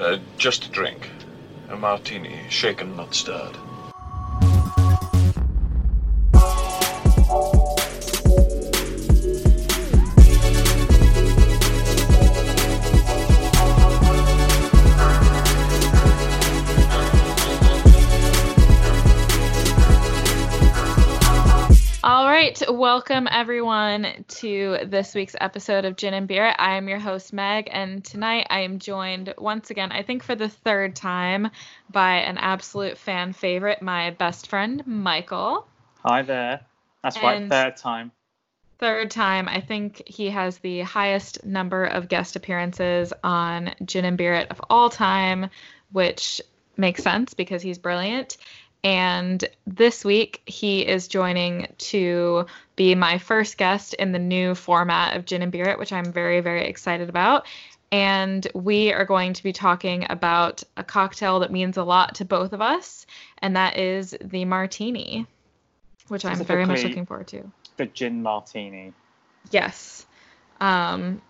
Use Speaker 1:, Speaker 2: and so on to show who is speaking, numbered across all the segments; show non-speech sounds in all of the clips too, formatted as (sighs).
Speaker 1: Uh, just a drink. A martini, shaken, not stirred.
Speaker 2: Welcome everyone to this week's episode of Gin and Beer. I am your host Meg, and tonight I am joined once again, I think for the third time, by an absolute fan favorite, my best friend Michael.
Speaker 3: Hi there. That's right, third time.
Speaker 2: Third time, I think he has the highest number of guest appearances on Gin and Beer of all time, which makes sense because he's brilliant. And this week, he is joining to be my first guest in the new format of Gin and Beer, which I'm very, very excited about. And we are going to be talking about a cocktail that means a lot to both of us, and that is the martini, which I'm very much looking forward to.
Speaker 3: The gin martini.
Speaker 2: Yes. Um,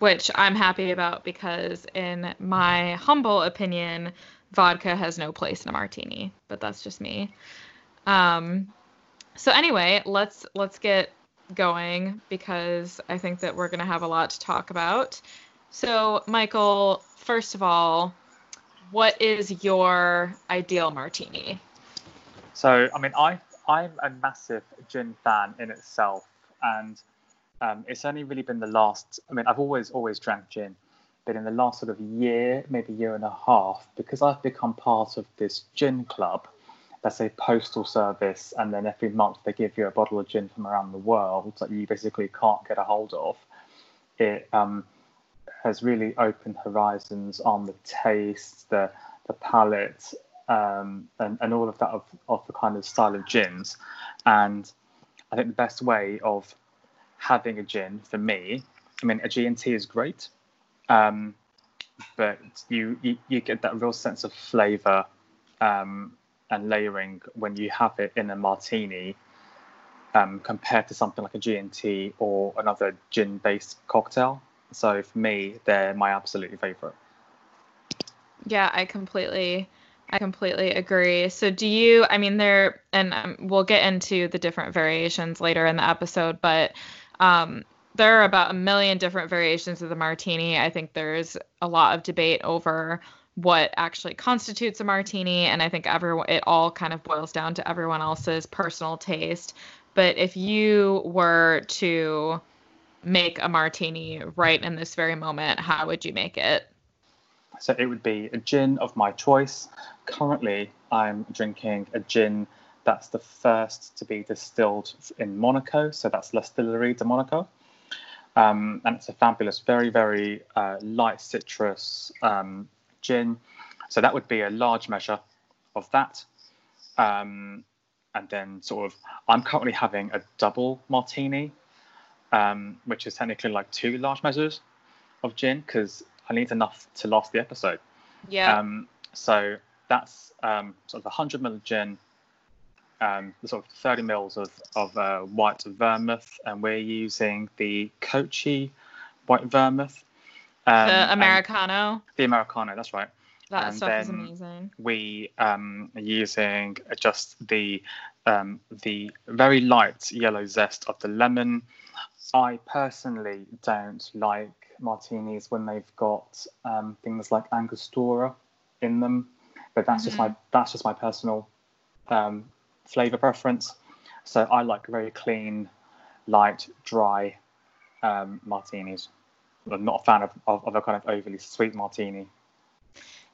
Speaker 2: which I'm happy about because, in my humble opinion, vodka has no place in a martini. But that's just me. Um, so anyway, let's let's get going because I think that we're gonna have a lot to talk about. So, Michael, first of all, what is your ideal martini?
Speaker 3: So, I mean, I I'm a massive gin fan in itself, and um, it's only really been the last. I mean, I've always always drank gin, but in the last sort of year, maybe year and a half, because I've become part of this gin club. That's a postal service, and then every month they give you a bottle of gin from around the world that you basically can't get a hold of. It um, has really opened horizons on the taste, the the palate, um, and, and all of that of, of the kind of style of gins. And I think the best way of having a gin for me, I mean, a G&T is great, um, but you, you you get that real sense of flavour um, and layering when you have it in a martini. Um, compared to something like a G&T or another gin-based cocktail, so for me, they're my absolute favourite.
Speaker 2: Yeah, I completely I completely agree. So do you I mean there and um, we'll get into the different variations later in the episode, but um there are about a million different variations of the martini. I think there's a lot of debate over what actually constitutes a martini and I think everyone it all kind of boils down to everyone else's personal taste. But if you were to make a martini right in this very moment, how would you make it?
Speaker 3: So it would be a gin of my choice. Currently, I'm drinking a gin that's the first to be distilled in Monaco. So that's La Distillerie de Monaco. Um, and it's a fabulous, very, very uh, light citrus um, gin. So that would be a large measure of that. Um, and then, sort of, I'm currently having a double martini, um, which is technically like two large measures of gin because I need enough to last the episode.
Speaker 2: Yeah.
Speaker 3: Um, so that's um, sort of a 100 ml gin, um, sort of 30 mils of, of uh, white vermouth, and we're using the Cocchi white vermouth. Um,
Speaker 2: the Americano.
Speaker 3: the Americano, that's right.
Speaker 2: That
Speaker 3: and
Speaker 2: stuff is amazing.
Speaker 3: We um, are using just the um, the very light yellow zest of the lemon. I personally don't like martinis when they've got um, things like Angostura in them, but that's just my that's just my personal um, flavor preference. So I like very clean, light, dry um, martinis. I'm not a fan of, of, of a kind of overly sweet martini.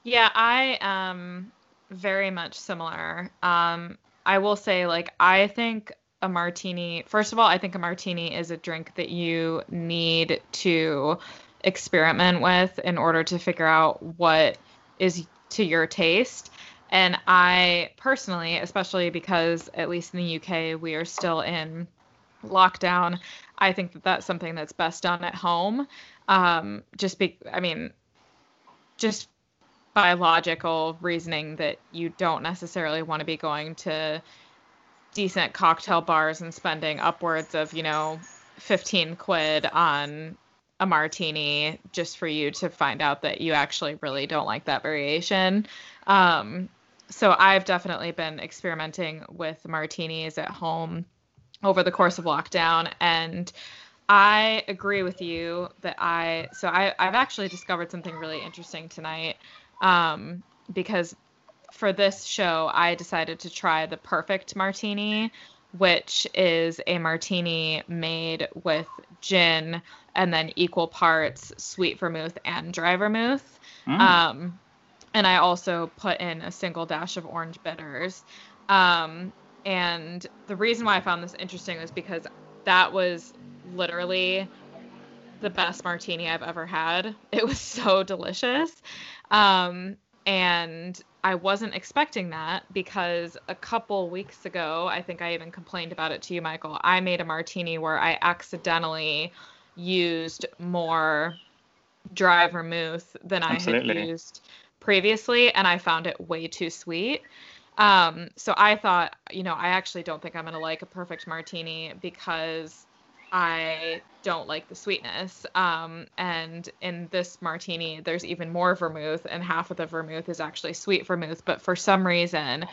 Speaker 2: Yeah, I am very much similar. Um, I will say, like, I think a martini, first of all, I think a martini is a drink that you need to experiment with in order to figure out what is to your taste. And I personally, especially because at least in the UK, we are still in lockdown, I think that that's something that's best done at home. Um, just be, I mean, just biological reasoning that you don't necessarily want to be going to decent cocktail bars and spending upwards of, you know, 15 quid on a martini just for you to find out that you actually really don't like that variation. Um, so I've definitely been experimenting with martinis at home over the course of lockdown and I agree with you that I so I I've actually discovered something really interesting tonight um, because for this show I decided to try the perfect martini which is a martini made with gin and then equal parts sweet vermouth and dry vermouth. Mm. Um, and I also put in a single dash of orange bitters. Um, and the reason why I found this interesting was because that was literally the best martini I've ever had. (laughs) It was so delicious. Um, and I wasn't expecting that because a couple weeks ago, I think I even complained about it to you, Michael. I made a martini where I accidentally used more dry vermouth than Absolutely. I had used previously, and I found it way too sweet. Um, so I thought, you know, I actually don't think I'm gonna like a perfect martini because I don't like the sweetness. Um, and in this martini, there's even more vermouth, and half of the vermouth is actually sweet vermouth. But for some reason,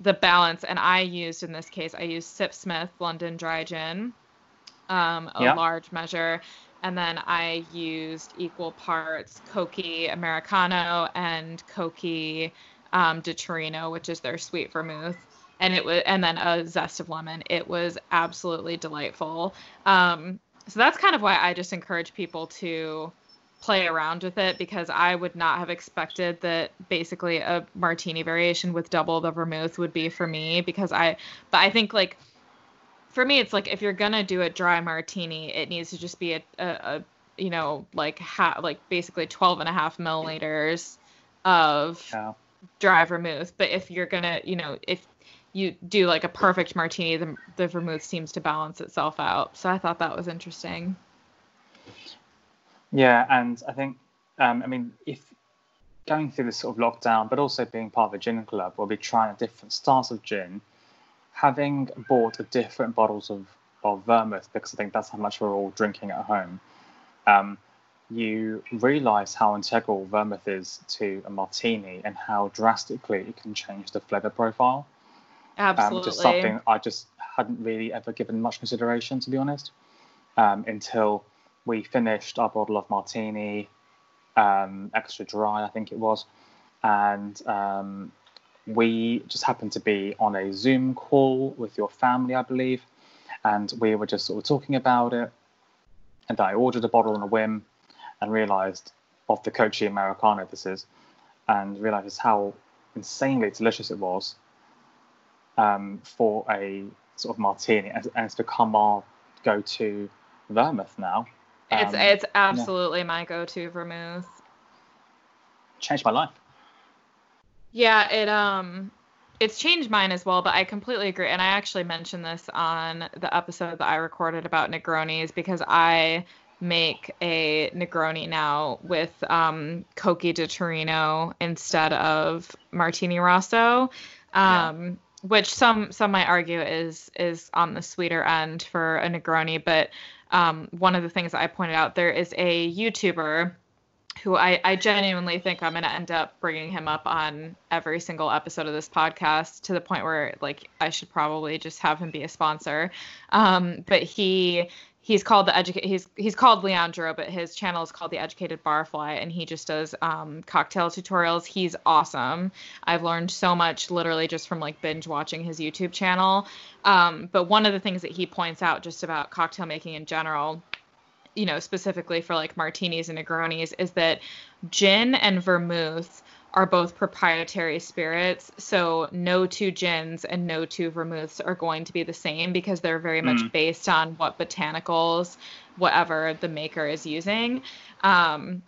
Speaker 2: the balance, and I used in this case, I used Sipsmith London Dry Gin, um, a yeah. large measure, and then I used equal parts Cocchi Americano and Cocchi um, de Torino, which is their sweet vermouth and it was and then a zest of lemon. It was absolutely delightful. Um, so that's kind of why I just encourage people to play around with it because I would not have expected that basically a martini variation with double the vermouth would be for me because I but I think like for me it's like if you're gonna do a dry martini it needs to just be a, a, a you know like ha- like basically 12 and a half milliliters of dry vermouth but if you're gonna you know if you do like a perfect martini, the, the vermouth seems to balance itself out. So I thought that was interesting.
Speaker 3: Yeah, and I think, um, I mean, if going through this sort of lockdown, but also being part of a gin club, we'll be trying different styles of gin. Having bought different bottles of, of vermouth, because I think that's how much we're all drinking at home, um, you realize how integral vermouth is to a martini and how drastically it can change the flavor profile.
Speaker 2: Absolutely. Um,
Speaker 3: just something I just hadn't really ever given much consideration, to be honest, um, until we finished our bottle of martini, um, extra dry, I think it was, and um, we just happened to be on a Zoom call with your family, I believe, and we were just sort of talking about it. And I ordered a bottle on a whim, and realised of the Cocchi Americano this is, and realised how insanely delicious it was um, for a sort of martini, and, and it's become our go-to vermouth now.
Speaker 2: Um, it's it's absolutely yeah. my go-to vermouth.
Speaker 3: Changed my life.
Speaker 2: Yeah, it um it's changed mine as well, but I completely agree. And I actually mentioned this on the episode that I recorded about Negronis because I make a Negroni now with um, de Torino instead of Martini Rosso. Um, yeah which some some might argue is is on the sweeter end for a Negroni. But um, one of the things I pointed out there is a YouTuber who I, I genuinely think I'm going to end up bringing him up on every single episode of this podcast to the point where like I should probably just have him be a sponsor. Um, but he he's called the educate he's he's called Leandro, but his channel is called the Educated Barfly, and he just does um, cocktail tutorials. He's awesome. I've learned so much literally just from like binge watching his YouTube channel. Um, but one of the things that he points out just about cocktail making in general you know specifically for like martinis and negronis is that gin and vermouth are both proprietary spirits. So no two gins and no two vermouths are going to be the same because they're very much mm. based on what botanicals, whatever the maker is using. Um,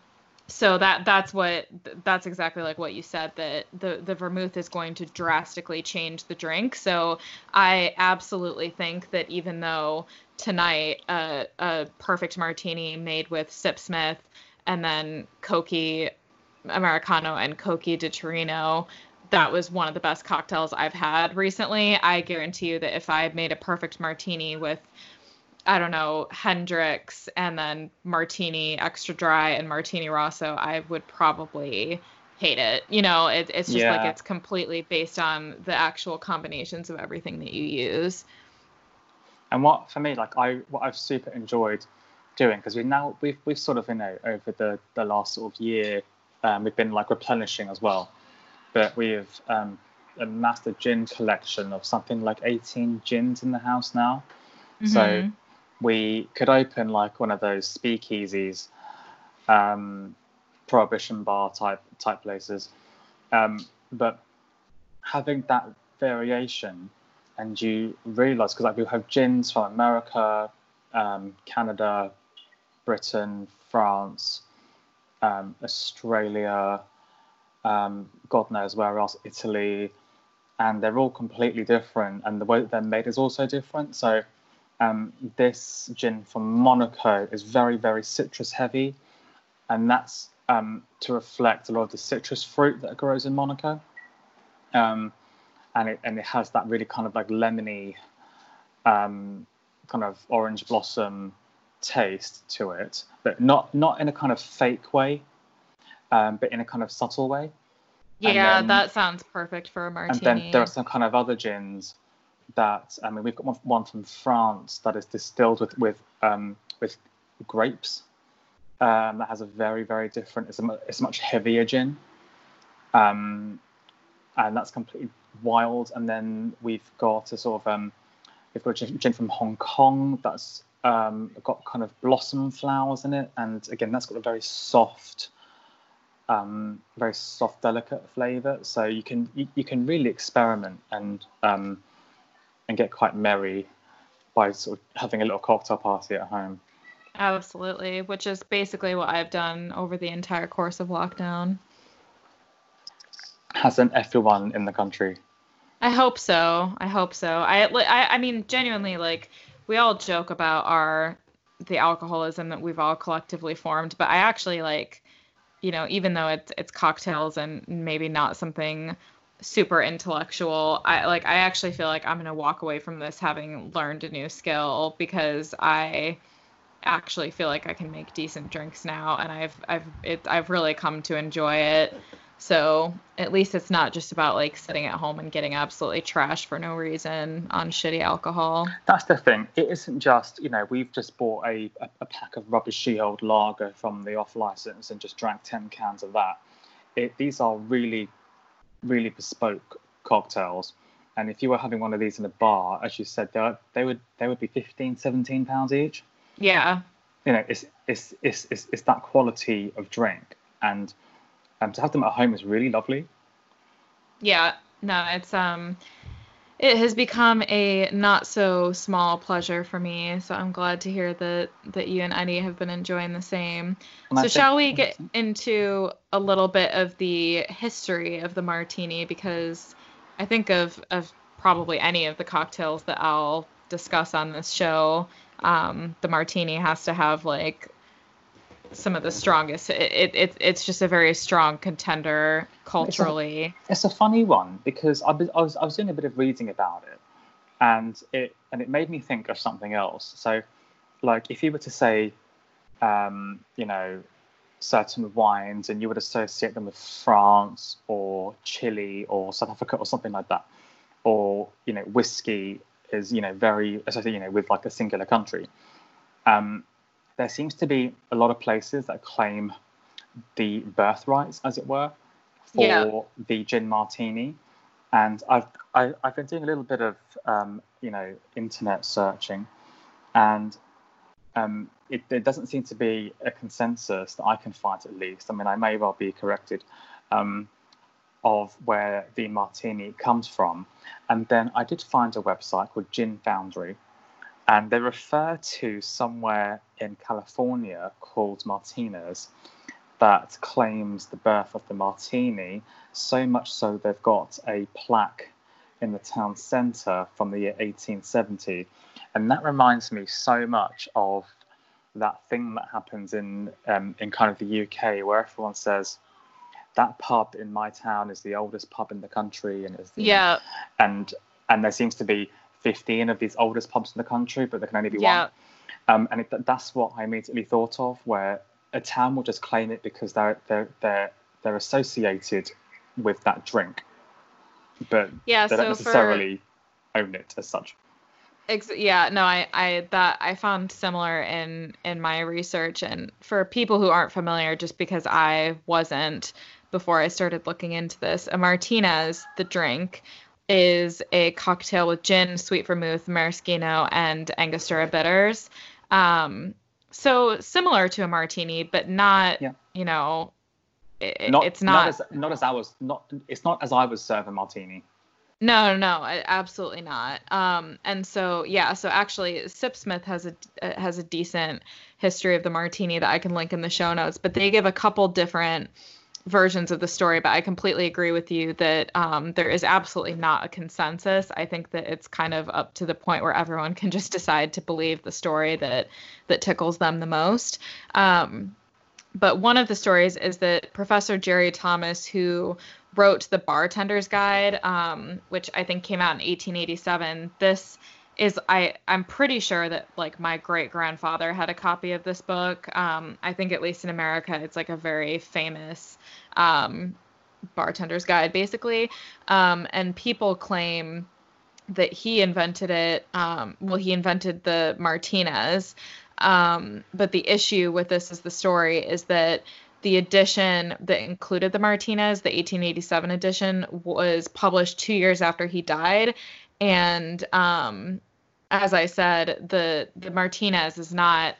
Speaker 2: so that that's what that's exactly like what you said that the the vermouth is going to drastically change the drink. So I absolutely think that even though tonight uh, a perfect martini made with Sipsmith and then Cocchi Americano and Cocchi de Torino. That was one of the best cocktails I've had recently. I guarantee you that if I made a perfect martini with I don't know, Hendrick's and then Martini Extra Dry and Martini Rosso, I would probably hate it. You know, it, it's just
Speaker 3: Yeah.
Speaker 2: like it's completely based on the actual combinations of everything that you use.
Speaker 3: And what for me, like I, what I've super enjoyed doing because we now we've we've sort of you know over the the last sort of year, um, we've been like replenishing as well, but we've um, amassed a gin collection of something like 18 gins in the house now. So
Speaker 2: Mhm.
Speaker 3: We could open like one of those speakeasies, um, prohibition bar type type places, um, but having that variation, and you realize because like we have gins from America, um, Canada, Britain, France, um, Australia, um, God knows where else, Italy, and they're all completely different, and the way they're made is also different. So um, this gin from Monaco is very, very citrus heavy, and that's um, to reflect a lot of the citrus fruit that grows in Monaco. Um, and it and it has that really kind of like lemony, um, kind of orange blossom taste to it, but not not in a kind of fake way, um, but in a kind of subtle way.
Speaker 2: Yeah,
Speaker 3: then-
Speaker 2: that sounds perfect for a martini.
Speaker 3: And then there are some kind of other gins that I mean we've got one, from France that is distilled with with um, with grapes. Um, that has a very very different. It's a it's a much heavier gin, um, and that's completely wild. And then we've got a sort of um, we've got a gin, from Hong Kong that's um, got kind of blossom flowers in it, and again that's got a very soft um, very soft, delicate flavour. So you can you, you can really experiment and and get quite merry by sort of having a little cocktail party at home.
Speaker 2: Absolutely, which is basically what I've done over the entire course of lockdown.
Speaker 3: Hasn't everyone in the country?
Speaker 2: I hope so. I hope so. I, I I mean genuinely like we all joke about our the alcoholism that we've all collectively formed, but I actually like you know, even though it's it's cocktails and maybe not something super intellectual, I like I actually feel like I'm going to walk away from this having learned a new skill because I actually feel like I can make decent drinks now and I've I've it I've really come to enjoy it. So at least it's not just about like sitting at home and getting absolutely trashed for no reason on shitty alcohol.
Speaker 3: That's the thing. It isn't just you know we've just bought a, a, a pack of rubbishy old lager from the off license and just drank ten cans of that. It, these are really really bespoke cocktails. And if you were having one of these in a bar, as you said, they, they would they would be 15, 17 pounds each.
Speaker 2: Yeah.
Speaker 3: you know, it's it's it's it's, it's that quality of drink, and um, to have them at home is really lovely.
Speaker 2: Yeah. No, it's um it has become a not so small pleasure for me. So I'm glad to hear that that you and Eddie have been enjoying the same.
Speaker 3: I
Speaker 2: So shall we get into a little bit of the history of the martini because I think of of probably any of the cocktails that I'll discuss on this show, um, the martini has to have like some of the strongest. It, it, it it's just a very strong contender culturally.
Speaker 3: It's a funny one because I was, I was I was doing a bit of reading about it, and it and it made me think of something else. So, like if you were to say, um, you know, certain wines, and you would associate them with France or Chile or South Africa or something like that, or you know, whiskey is you know very associated you know with like a singular country. Um, there seems to be a lot of places that claim the birthrights, as it were, for
Speaker 2: Yeah.
Speaker 3: the gin martini. And I've I, I've been doing a little bit of um, you know internet searching, and um, it, there doesn't seem to be a consensus that I can find at least. I mean, I may well be corrected um, of where the martini comes from. And then I did find a website called Gin Foundry, and they refer to somewhere in California called Martinez that claims the birth of the martini, so much so they've got a plaque in the town centre from the year 1870. And that reminds me so much of that thing that happens in um, in kind of the UK where everyone says that pub in my town is the oldest pub in the country and is the,
Speaker 2: Yeah.
Speaker 3: and and there seems to be 15 of these oldest pubs in the country, but there can only be
Speaker 2: Yeah.
Speaker 3: one. Um, and it, that's what I immediately thought of, where a town will just claim it because they're they're they're they're associated with that drink, but
Speaker 2: Yeah,
Speaker 3: they
Speaker 2: so
Speaker 3: don't
Speaker 2: for-
Speaker 3: necessarily own it as such.
Speaker 2: Ex- yeah, no, I, I that I found similar in in my research, and for people who aren't familiar, just because I wasn't before I started looking into this, a Martinez, the drink, is a cocktail with gin, sweet vermouth, maraschino, and Angostura bitters. Um, so similar to a martini, but not,
Speaker 3: Yeah.
Speaker 2: you know, it,
Speaker 3: Not
Speaker 2: it's not.
Speaker 3: as not as I was not it's not as I was serving martini.
Speaker 2: No, no, no, absolutely not. Um, and so yeah, so actually, Sipsmith has a uh, has a decent history of the martini that I can link in the show notes. But they give a couple different versions of the story. But I completely agree with you that um, there is absolutely not a consensus. I think that it's kind of up to the point where everyone can just decide to believe the story that that tickles them the most. Um, but one of the stories is that Professor Jerry Thomas, who wrote the Bartender's Guide, um, which I think came out in 1887. This is I I'm pretty sure that like my great grandfather had a copy of this book. Um, I think at least in America, it's like a very famous um, bartender's guide, basically. Um, and people claim that he invented it. Um, well, he invented the Martinez. Um, but the issue with this is the story is that the edition that included the Martinez, the 1887 edition, was published two years after he died. And um, as I said, the the Martinez is not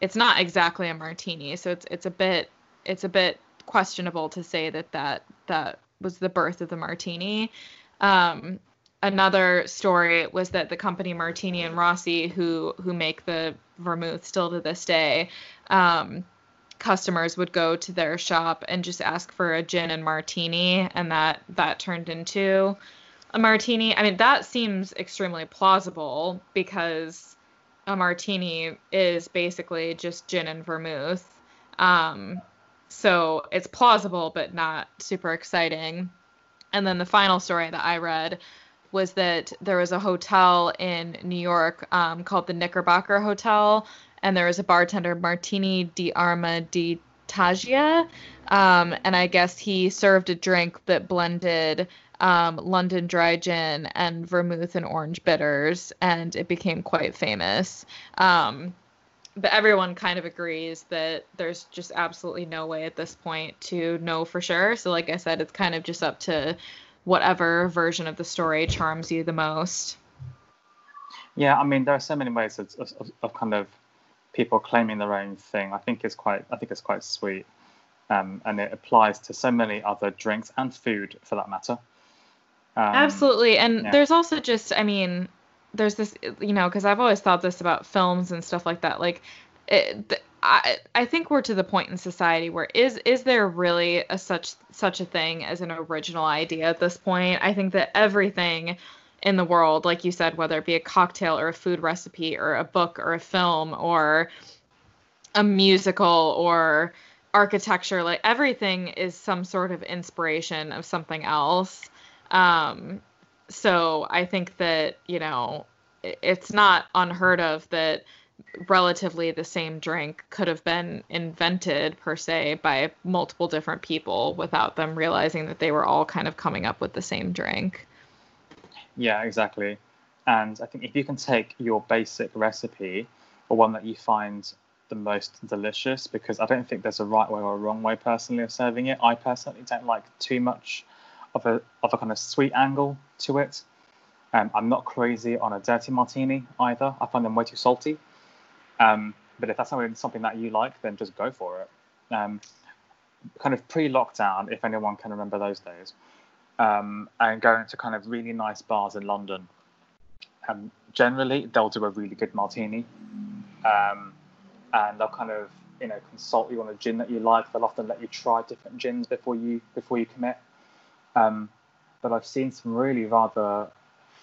Speaker 2: it's not exactly a martini, so it's it's a bit it's a bit questionable to say that that that was the birth of the martini. Um, another story was that the company Martini and Rossi, who who make the vermouth still to this day, um, customers would go to their shop and just ask for a gin and martini, and that that turned into a martini. I mean, that seems extremely plausible because a martini is basically just gin and vermouth. Um, so it's plausible, but not super exciting. And then the final story that I read was that there was a hotel in New York um, called the Knickerbocker Hotel, and there was a bartender, Martini di Arma di Taggia. Um, and I guess he served a drink that blended um, London dry gin and vermouth and orange bitters, and it became quite famous. Um, but everyone kind of agrees that there's just absolutely no way at this point to know for sure. So, like I said, it's kind of just up to whatever version of the story charms you the most.
Speaker 3: Yeah, I mean, there are so many ways of, of, of kind of people claiming their own thing. I think it's quite, I think it's quite sweet, um, and it applies to so many other drinks and food, for that matter. Um,
Speaker 2: Absolutely. And
Speaker 3: yeah.
Speaker 2: there's also just, I mean, there's this, you know, because I've always thought this about films and stuff like that. Like, it, th- I, I think we're to the point in society where is is there really a such such a thing as an original idea at this point? I think that everything in the world, like you said, whether it be a cocktail or a food recipe or a book or a film or a musical or architecture, like everything is some sort of inspiration of something else. Um, so I think that, you know, it's not unheard of that relatively the same drink could have been invented per se by multiple different people without them realizing that they were all kind of coming up with the same drink.
Speaker 3: Yeah, exactly. And I think if you can take your basic recipe or one that you find the most delicious, because I don't think there's a right way or a wrong way personally of serving it. I personally don't like too much of a of a kind of sweet angle to it. Um, I'm not crazy on a dirty martini either. I find them way too salty. Um, but if that's something, that you like, then just go for it. Um, kind of pre-lockdown, if anyone can remember those days, um, and going to kind of really nice bars in London. Um, generally, they'll do a really good martini, um, and they'll kind of you know consult you on a gin that you like. They'll often let you try different gins before you before you commit. Um, but I've seen some really rather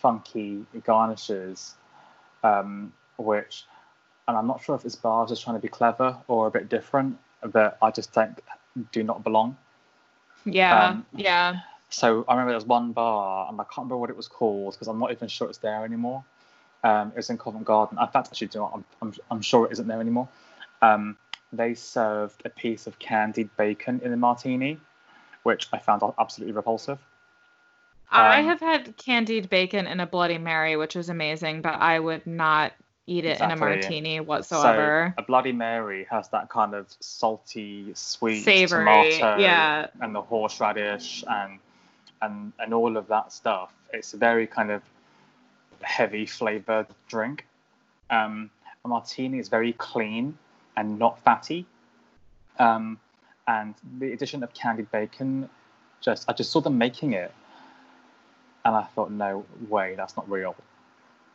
Speaker 3: funky garnishes, um, which, and I'm not sure if this bar is just trying to be clever or a bit different, but I just think do not belong.
Speaker 2: Yeah,
Speaker 3: Um,
Speaker 2: yeah.
Speaker 3: so I remember there was one bar, and I can't remember what it was called because I'm not even sure it's there anymore. Um, it was in Covent Garden. In fact, actually, do you know? I'm, I'm, I'm sure it isn't there anymore. Um, they served a piece of candied bacon in a martini, which I found absolutely repulsive.
Speaker 2: I
Speaker 3: Um,
Speaker 2: have had candied bacon in a Bloody Mary, which was amazing, but I would not eat it in a martini whatsoever.
Speaker 3: So a Bloody Mary has that kind of salty, sweet
Speaker 2: Savory,
Speaker 3: tomato
Speaker 2: yeah.
Speaker 3: and the horseradish and and and all of that stuff. It's a very kind of heavy flavored drink. Um, a martini is very clean and not fatty. Um, and the addition of candied bacon, just I just saw them making it, and I thought, no way, that's not real.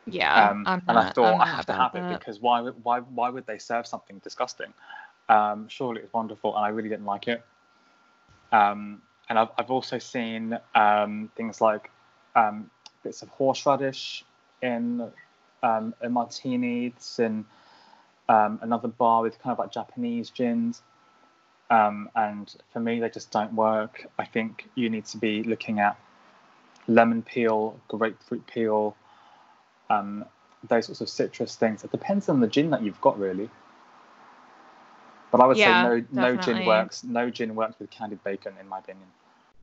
Speaker 2: yeah,
Speaker 3: Um,
Speaker 2: I'm
Speaker 3: and I thought I have to have it
Speaker 2: that.
Speaker 3: because why would why why would they serve something disgusting? Um, surely it's wonderful, and I really didn't like it. Um, and I've I've also seen um, things like um, bits of horseradish in um, a martini. It's in um, another bar with kind of like Japanese gins. Um, and for me, they just don't work. I think you need to be looking at lemon peel, grapefruit peel, um, those sorts of citrus things. It depends on the gin that you've got, really. But I would
Speaker 2: Yeah,
Speaker 3: say no, no gin works. No gin works with candied bacon, in my opinion.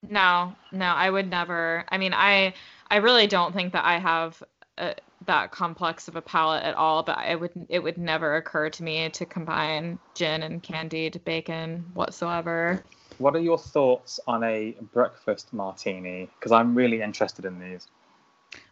Speaker 2: No, no, I would never. I mean, I I really don't think that I have uh that complex of a palate at all, but I would it would never occur to me to combine gin and candied bacon whatsoever.
Speaker 3: What are your thoughts on a breakfast martini? Because I'm really interested in these.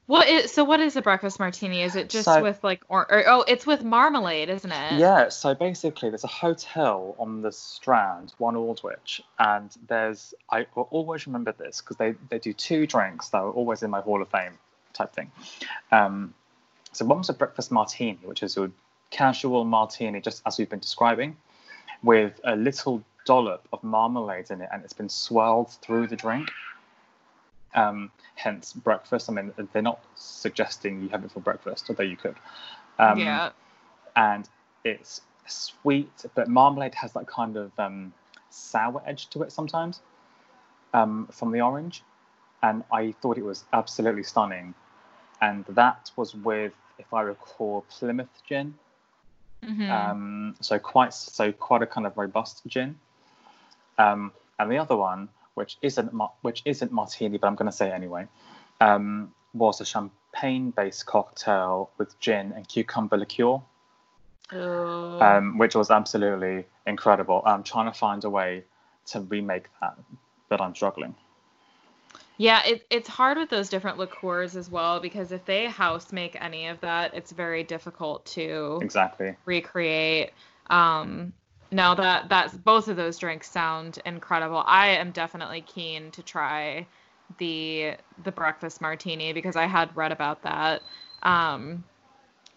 Speaker 2: What is so what is a breakfast martini? Is it just
Speaker 3: So-
Speaker 2: with like or, or oh, it's with marmalade, isn't it?
Speaker 3: Yeah, so basically, there's a hotel on the Strand, One Aldwych, and there's I will always remember this because they they do two drinks that are always in my Hall of Fame type thing. Um, so one was a breakfast martini, which is a casual martini, just as we've been describing, with a little dollop of marmalade in it, and it's been swirled through the drink. Um, hence breakfast. I mean, they're not suggesting you have it for breakfast, although you could. Um,
Speaker 2: yeah.
Speaker 3: and it's sweet, but marmalade has that kind of um, sour edge to it sometimes um, from the orange. And I thought it was absolutely stunning. And that was with, if I recall, Plymouth gin.
Speaker 2: Mhm.
Speaker 3: Um, so quite so quite a kind of robust gin. Um, and the other one, which isn't which isn't martini, but I'm going to say anyway, um, was a champagne-based cocktail with gin and cucumber liqueur
Speaker 2: Ooh.
Speaker 3: um, which was absolutely incredible. I'm trying to find a way to remake that, but I'm struggling.
Speaker 2: Yeah, it, it's hard with those different liqueurs as well because if they house make any of that, it's very difficult to
Speaker 3: Exactly.
Speaker 2: recreate. Um, no, that that's both of those drinks sound incredible. I am definitely keen to try the the breakfast martini because I had read about that. Um,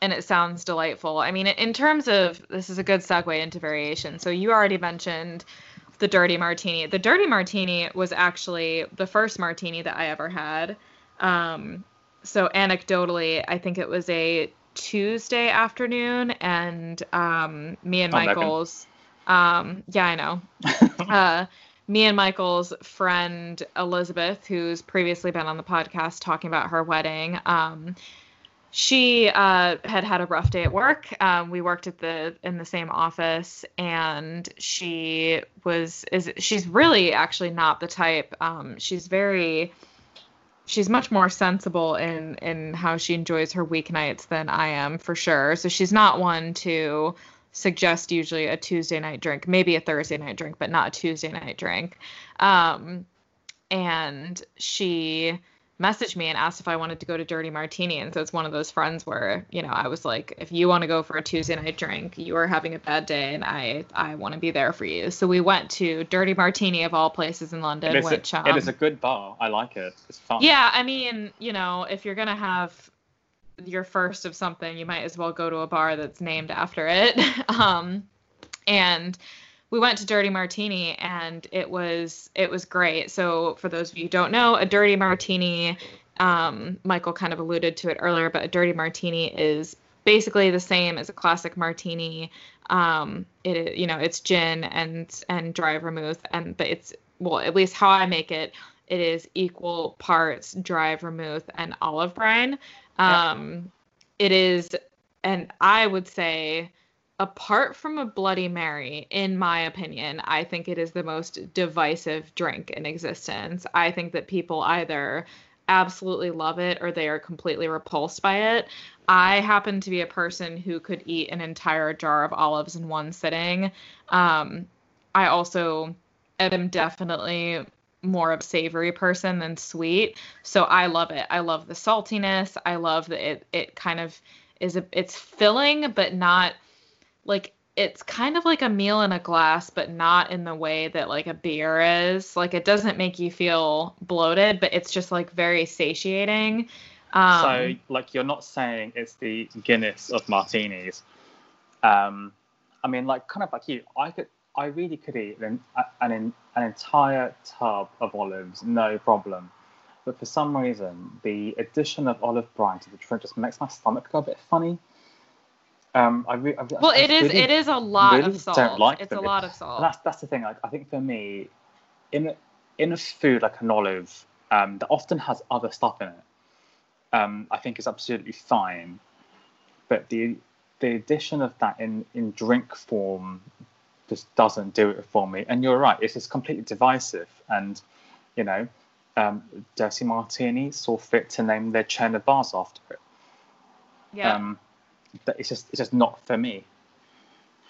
Speaker 2: and it sounds delightful. I mean, in terms of this is a good segue into variation. So you already mentioned the dirty martini. The dirty martini was actually the first martini that I ever had. Um, so anecdotally, I think it was a Tuesday afternoon, and um, me and
Speaker 3: Oh,
Speaker 2: Michael's, um, yeah, I know. (laughs) uh, me and Michael's friend Elizabeth, who's previously been on the podcast talking about her wedding, um, she uh, had had a rough day at work. Um, we worked at the in the same office, and she was is she's really actually not the type. Um, she's very she's much more sensible in in how she enjoys her weeknights than I am for sure. So she's not one to suggest usually a Tuesday night drink, maybe a Thursday night drink, but not a Tuesday night drink. Um, and she messaged me and asked if I wanted to go to Dirty Martini. And so it's one of those friends where, you know, I was like, if you want to go for a Tuesday night drink, you are having a bad day and I I want to be there for you. So we went to Dirty Martini of all places in London,
Speaker 3: It is,
Speaker 2: which
Speaker 3: a,
Speaker 2: um,
Speaker 3: it is a good bar. I like it. It's fun.
Speaker 2: yeah, I mean, you know, if you're gonna have your first of something, you might as well go to a bar that's named after it. (laughs) um, and we went to Dirty Martini, and it was it was great. So for those of you who don't know, a Dirty Martini, um, Michael kind of alluded to it earlier, but a Dirty Martini is basically the same as a classic martini. Um, it you know it's gin and and dry vermouth, and but it's well at least how I make it it is equal parts dry vermouth and olive brine.
Speaker 3: Yeah.
Speaker 2: Um, It is, and I would say, apart from a Bloody Mary, in my opinion, I think it is the most divisive drink in existence. I think that people either absolutely love it or they are completely repulsed by it. I happen to be a person who could eat an entire jar of olives in one sitting. Um, I also am definitely more of a savory person than sweet, so I love it. I love the saltiness. I love that it it kind of is a, it's filling but not like it's kind of like a meal in a glass, but not in the way that like a beer is. Like it doesn't make you feel bloated, but it's just like very satiating. Um,
Speaker 3: so, like, you're not saying it's the Guinness of martinis. Um, I mean, like, kind of like you, I could, I really could eat an an, an entire tub of olives, no problem. But for some reason, the addition of olive brine to the drink just makes my stomach go a bit funny. Um, I, re- I
Speaker 2: well,
Speaker 3: I
Speaker 2: it is
Speaker 3: really-
Speaker 2: it is a lot
Speaker 3: really
Speaker 2: of salt.
Speaker 3: don't like
Speaker 2: it's a lot of
Speaker 3: And
Speaker 2: salt.
Speaker 3: that's that's the thing. I, I think for me, in a, in a food like an olive, um, that often has other stuff in it, um, I think is absolutely fine. But the the addition of that in in drink form just doesn't do it for me. And you're right; it's just completely divisive. And you know, um, Dirty Martini saw fit to name their chain of bars after it.
Speaker 2: yeah.
Speaker 3: Um, but it's just it's just not for me.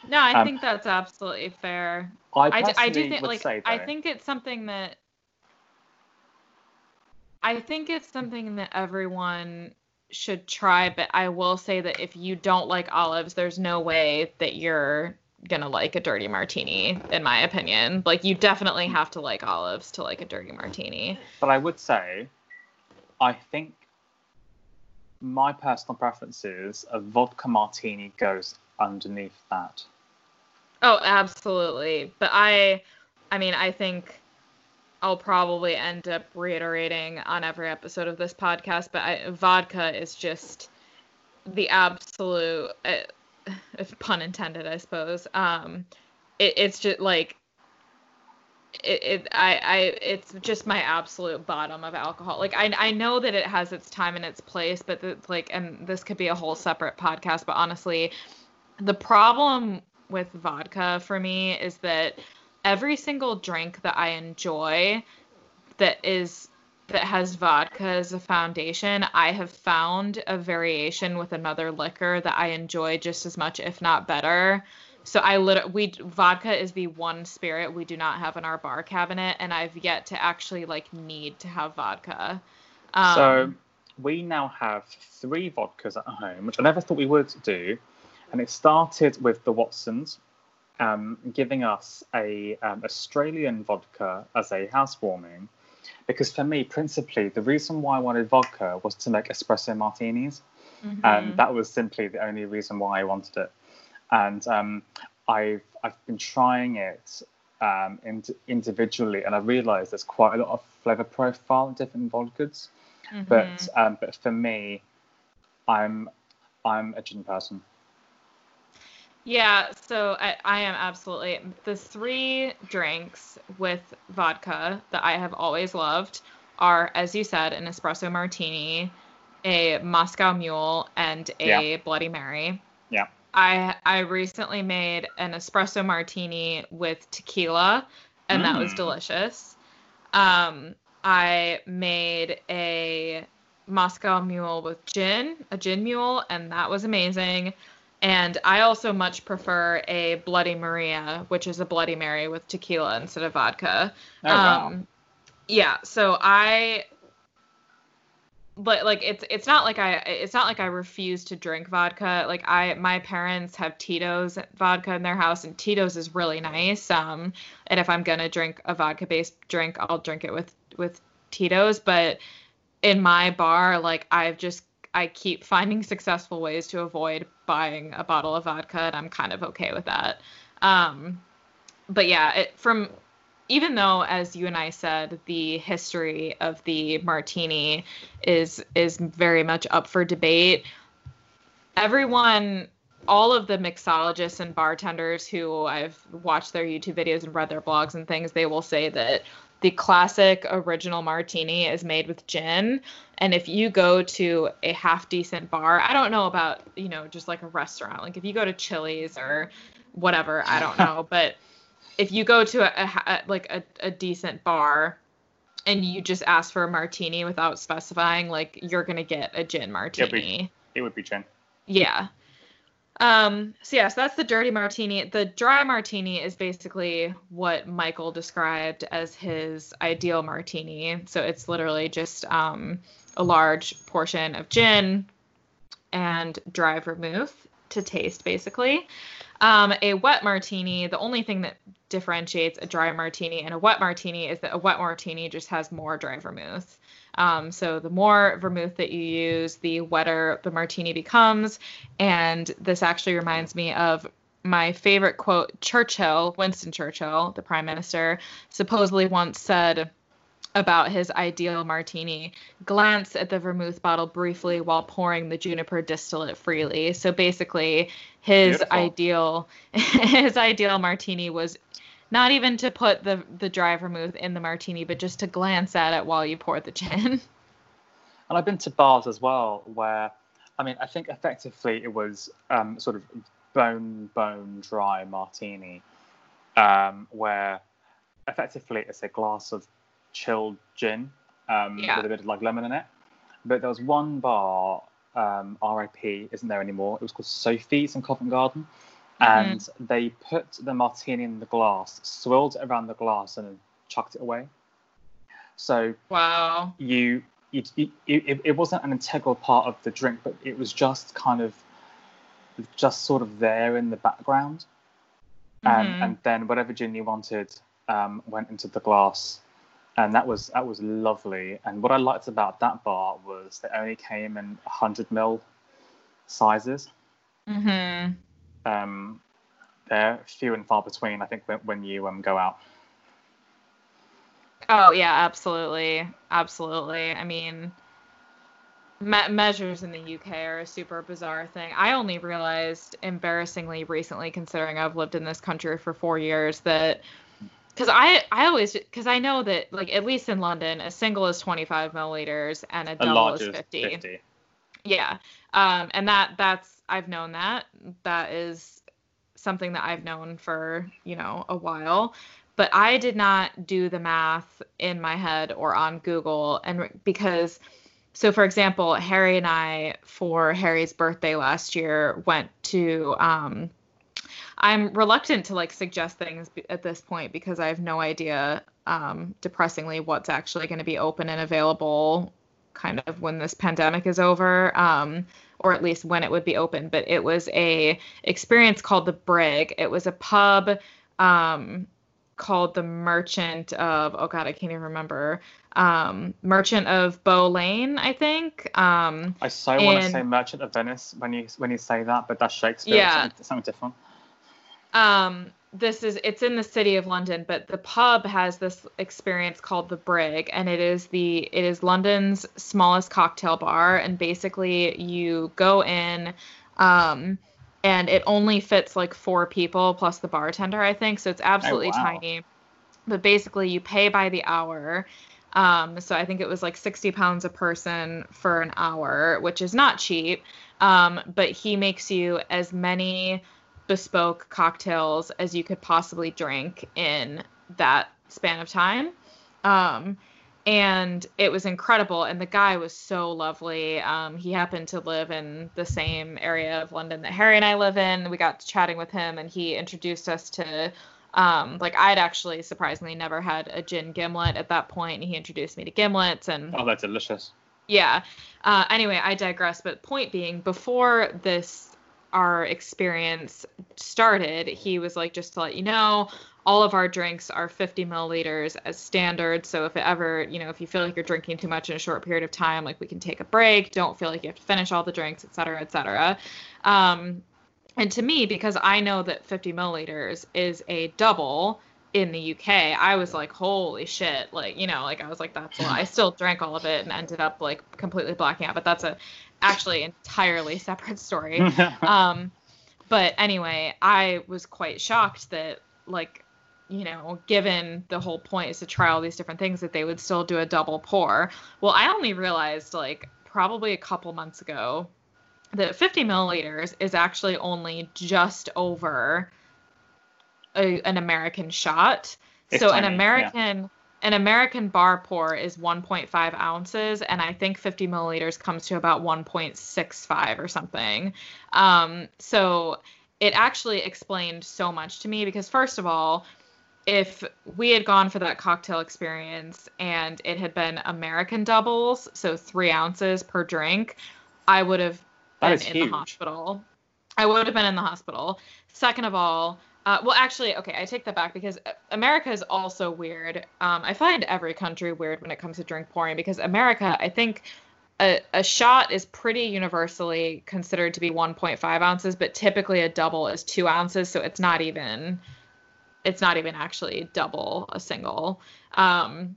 Speaker 2: no, I
Speaker 3: um,
Speaker 2: think that's absolutely fair.
Speaker 3: I,
Speaker 2: I, do think like
Speaker 3: say,
Speaker 2: I think it's something that I think it's something that everyone should try, but I will say that if you don't like olives, there's no way that you're gonna like a dirty martini, in my opinion. Like you definitely have to like olives to like a dirty martini.
Speaker 3: But I would say, I think my personal preference is a vodka martini goes underneath that.
Speaker 2: Oh, absolutely. But I I mean, I think I'll probably end up reiterating on every episode of this podcast, but I, vodka is just the absolute uh, (laughs) pun intended, I suppose. Um it, it's just like it, it I, I it's just my absolute bottom of alcohol. Like I I know that it has its time and its place, but like and this could be a whole separate podcast, but honestly, the problem with vodka for me is that every single drink that I enjoy that is that has vodka as a foundation, I have found a variation with another liquor that I enjoy just as much, if not better. So I lit we vodka is the one spirit we do not have in our bar cabinet, and I've yet to actually like need to have vodka. Um,
Speaker 3: so we now have three vodkas at home, which I never thought we would do. And it started with the Watsons, um, giving us a um, Australian vodka as a housewarming. Because for me, principally, the reason why I wanted vodka was to make espresso martinis.
Speaker 2: mhm.
Speaker 3: and that was simply the only reason why I wanted it. And um, I've I've been trying it um, ind- individually, and I realised there's quite a lot of flavour profile in different vodkas. But
Speaker 2: Mhm.
Speaker 3: um, but for me, I'm I'm a gin person.
Speaker 2: Yeah, so I, I am absolutely the three drinks with vodka that I have always loved are, as you said, an espresso martini, a Moscow Mule, and a Bloody Mary.
Speaker 3: Yeah.
Speaker 2: I I recently made an espresso martini with tequila, and that was
Speaker 3: Mm.
Speaker 2: delicious. Um, I made a Moscow Mule with gin, a gin mule, and that was amazing. And I also much prefer a Bloody Maria, which is a Bloody Mary with tequila instead of vodka.
Speaker 3: Oh, wow.
Speaker 2: Um, yeah, so I but like it's it's not like I it's not like I refuse to drink vodka. Like I my parents have Tito's vodka in their house and Tito's is really nice. Um and if I'm going to drink a vodka based drink, I'll drink it with with Tito's, but in my bar like I've just I keep finding (laughs) successful ways to avoid buying a bottle of vodka and I'm kind of okay with that. Um but yeah, it, from even though as you and I said the history of the martini is is very much up for debate everyone all of the mixologists and bartenders who I've watched their YouTube videos and read their blogs and things they will say that the classic original martini is made with gin. And if you go to a half decent bar, I don't know about, you know, just like a restaurant. Like if you go to Chili's or whatever, I don't (laughs) know. but if you go to a, a, a like a, a decent bar and you just ask for a martini without specifying, like you're gonna get a gin martini.
Speaker 3: It would be gin.
Speaker 2: Yeah. Um, so yes, yeah, so that's the dirty martini. The dry martini is basically what Michael described as his ideal martini. So it's literally just um, a large portion of gin and dry vermouth to taste, basically. Um, a wet martini, the only thing that differentiates a dry martini and a wet martini is that a wet martini just has more dry vermouth. Um, so the more vermouth that you use, the wetter the martini becomes. And this actually reminds me of my favorite quote Churchill, Winston Churchill, the prime minister, supposedly once said about his ideal martini glance at the vermouth bottle briefly while pouring the juniper distillate freely so basically his Beautiful. ideal (laughs) his ideal martini was not even to put the the dry vermouth in the martini, but just to glance at it while you pour the gin. (laughs)
Speaker 3: And I've been to bars as well where, I mean, I think effectively it was um, sort of bone bone dry martini, um, where effectively it's a glass of chilled gin um, yeah. with a bit of like lemon in it. But there was one bar, um, RIP, isn't there anymore? It was called Sophie's in Covent Garden. And mm-hmm. they put the martini in the glass, swirled it around the glass, and chucked it away. So
Speaker 2: wow,
Speaker 3: you, you, you, it, it wasn't an integral part of the drink, but it was just kind of just sort of there in the background. Mm-hmm. and then whatever gin you wanted um, went into the glass, and that was that was lovely. And what I liked about that bar was they only came in 100 ml sizes.
Speaker 2: Mm-hmm
Speaker 3: um, they're few and far between. I think when, when you um, go out.
Speaker 2: Oh yeah, absolutely, absolutely. I mean, me- measures in the UK are a super bizarre thing. I only realized embarrassingly recently, considering I've lived in this country for four years, that because I I always because I know that like at least in London, a single is 25 milliliters and a double is 50. 50. Yeah, um, and that that's I've known that. That is something that I've known for, you know, a while. But I did not do the math in my head or on Google. And because, so for example, Harry and I, for Harry's birthday last year, went to, um, I'm reluctant to like suggest things at this point because I have no idea, um, depressingly, what's actually going to be open and available kind of when this pandemic is over. Um, or at least when it would be open. But it was a experience called the Brig. It was a pub um, called the Merchant of oh god, I can't even remember. Um, Merchant of Bow Lane, I think. Um,
Speaker 3: I so and, want to say Merchant of Venice when you when you say that, but that's Shakespeare.
Speaker 2: Yeah,
Speaker 3: something, something different.
Speaker 2: Um, this is it's in the city of London, but the pub has this experience called the Brig, and it is the it is London's smallest cocktail bar, and basically you go in, um, and it only fits like four people plus the bartender, I think, so it's absolutely oh, wow. tiny. But basically, you pay by the hour. Um, so I think it was like 60 pounds a person for an hour, which is not cheap. Um, but he makes you as many bespoke cocktails as you could possibly drink in that span of time. Um, and it was incredible. And the guy was so lovely. Um, he happened to live in the same area of London that Harry and I live in. We got chatting with him, and he introduced us to. Um, like I'd actually surprisingly never had a gin gimlet at that point, and he introduced me to gimlets and.
Speaker 3: Oh, that's delicious.
Speaker 2: Yeah. Uh, anyway, I digress. But point being, before this our experience started, he was like, just to let you know, all of our drinks are 50 milliliters as standard. So if it ever, you know, if you feel like you're drinking too much in a short period of time, like we can take a break. Don't feel like you have to finish all the drinks, et cetera, et cetera. Um, and to me, because I know that 50 milliliters is a double in the UK, I was like, holy shit. Like, you know, like I was like, that's lot. I still drank all of it and ended up like completely blacking out. But that's a actually entirely separate story. (laughs) um, but anyway, I was quite shocked that like you know, given the whole point is to try all these different things, that they would still do a double pour. Well, I only realized like probably a couple months ago that 50 milliliters is actually only just over a, an American shot.
Speaker 3: It's
Speaker 2: so
Speaker 3: tiny,
Speaker 2: an. American an American bar pour is 1.5 ounces, and I think 50 milliliters comes to about 1.65 or something. Um, so it actually explained so much to me because first of all, if we had gone for that cocktail experience and it had been American doubles, so three ounces per drink, I would have
Speaker 3: That
Speaker 2: been in
Speaker 3: huge.
Speaker 2: the hospital. I would have been in the hospital. Second of all, uh, well, actually, okay, I take that back because America is also weird. Um, I find every country weird when it comes to drink pouring because America, I think a, a shot is pretty universally considered to be 1.5 ounces, but typically a double is two ounces, so it's not even it's not even actually double a single. Um,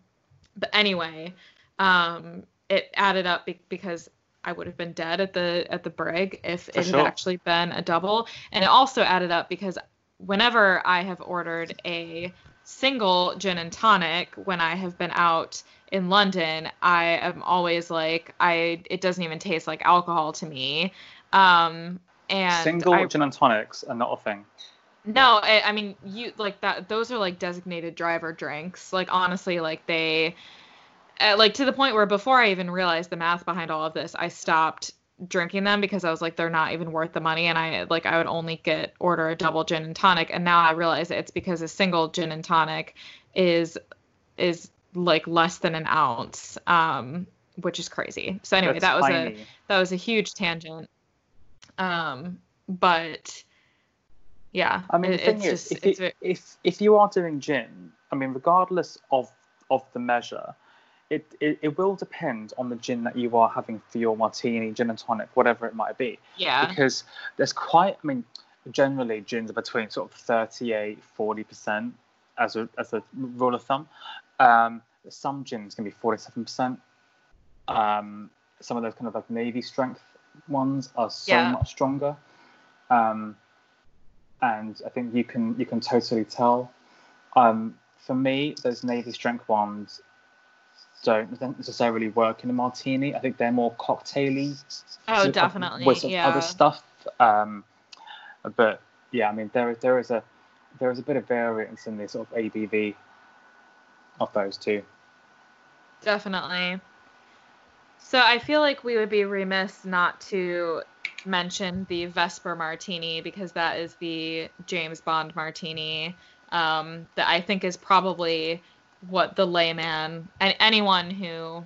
Speaker 2: but anyway, um, it added up be- because I would have been dead at the at the brig if
Speaker 3: For
Speaker 2: it
Speaker 3: sure.
Speaker 2: had actually been a double, and it also added up because whenever I have ordered a single gin and tonic when I have been out in London, I am always like I it doesn't even taste like alcohol to me. Um, and
Speaker 3: Single
Speaker 2: I,
Speaker 3: gin and tonics are not a thing.
Speaker 2: no, I, I mean you like that. Those are like designated driver drinks. Like honestly, like they, uh, like to the point where before I even realized the math behind all of this, I stopped drinking them because I was like they're not even worth the money, and I like I would only get order a double gin and tonic, and now I realize it's because a single gin and tonic is is like less than an ounce, um, which is crazy. So anyway,
Speaker 3: They're
Speaker 2: that was a that was a huge tangent. Um, but yeah,
Speaker 3: I mean,
Speaker 2: it-
Speaker 3: the thing
Speaker 2: it's
Speaker 3: is,
Speaker 2: just
Speaker 3: if,
Speaker 2: it's
Speaker 3: it,
Speaker 2: ve-
Speaker 3: if if you are doing gin, I mean, regardless of of the measure, it, it it will depend on the gin that you are having for your martini, gin and tonic, whatever it might be.
Speaker 2: yeah,
Speaker 3: Because there's quite, I mean, generally gins are between sort of 38, 40 percent as a as a rule of thumb. Um, some gins can be 47 percent. Um, some of those kind of like navy strength ones are so
Speaker 2: Yeah.
Speaker 3: much stronger. Um, and I think you can you can totally tell. Um, for me, those navy strength ones don't necessarily work in a martini. I think they're more cocktaily.
Speaker 2: oh
Speaker 3: to-
Speaker 2: definitely,
Speaker 3: with some
Speaker 2: yeah,
Speaker 3: other stuff. Um, but yeah, I mean there there is a there is a bit of variance in the sort of ABV of those two.
Speaker 2: definitely. So I feel like we would be remiss not to mention the Vesper Martini because that is the James Bond Martini um, that I think is probably what the layman and anyone who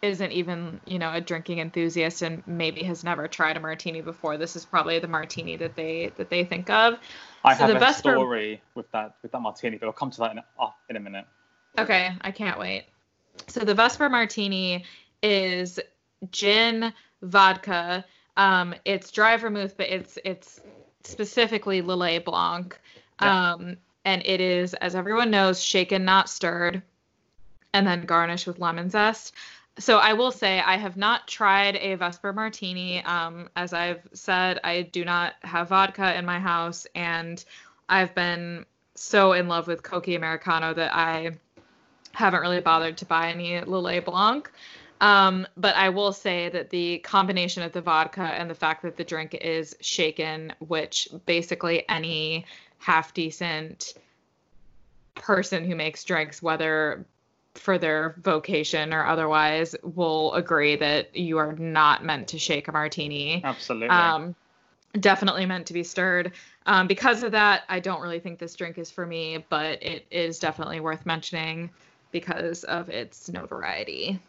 Speaker 2: isn't even you know a drinking enthusiast and maybe has never tried a martini before this is probably the martini that they that they think of
Speaker 3: I
Speaker 2: So
Speaker 3: have
Speaker 2: the
Speaker 3: a story with that with that martini, but I'll come to that in a, oh, in a minute.
Speaker 2: Okay, I can't wait. So the Vesper Martini is gin, vodka. Um, it's dry vermouth, but it's it's specifically Lillet Blanc.
Speaker 3: Yeah.
Speaker 2: Um, and it is, as everyone knows, shaken, not stirred, and then garnished with lemon zest. So I will say I have not tried a Vesper Martini. Um, as I've said, I do not have vodka in my house, and I've been so in love with Cocchi Americano that I haven't really bothered to buy any Lillet Blanc. Um, but I will say that the combination of the vodka and the fact that the drink is shaken, which basically any half decent person who makes drinks, whether for their vocation or otherwise, will agree that you are not meant to shake a martini
Speaker 3: Absolutely.
Speaker 2: um, definitely meant to be stirred. Um, because of that, I don't really think this drink is for me, but it is definitely worth mentioning because of its notoriety.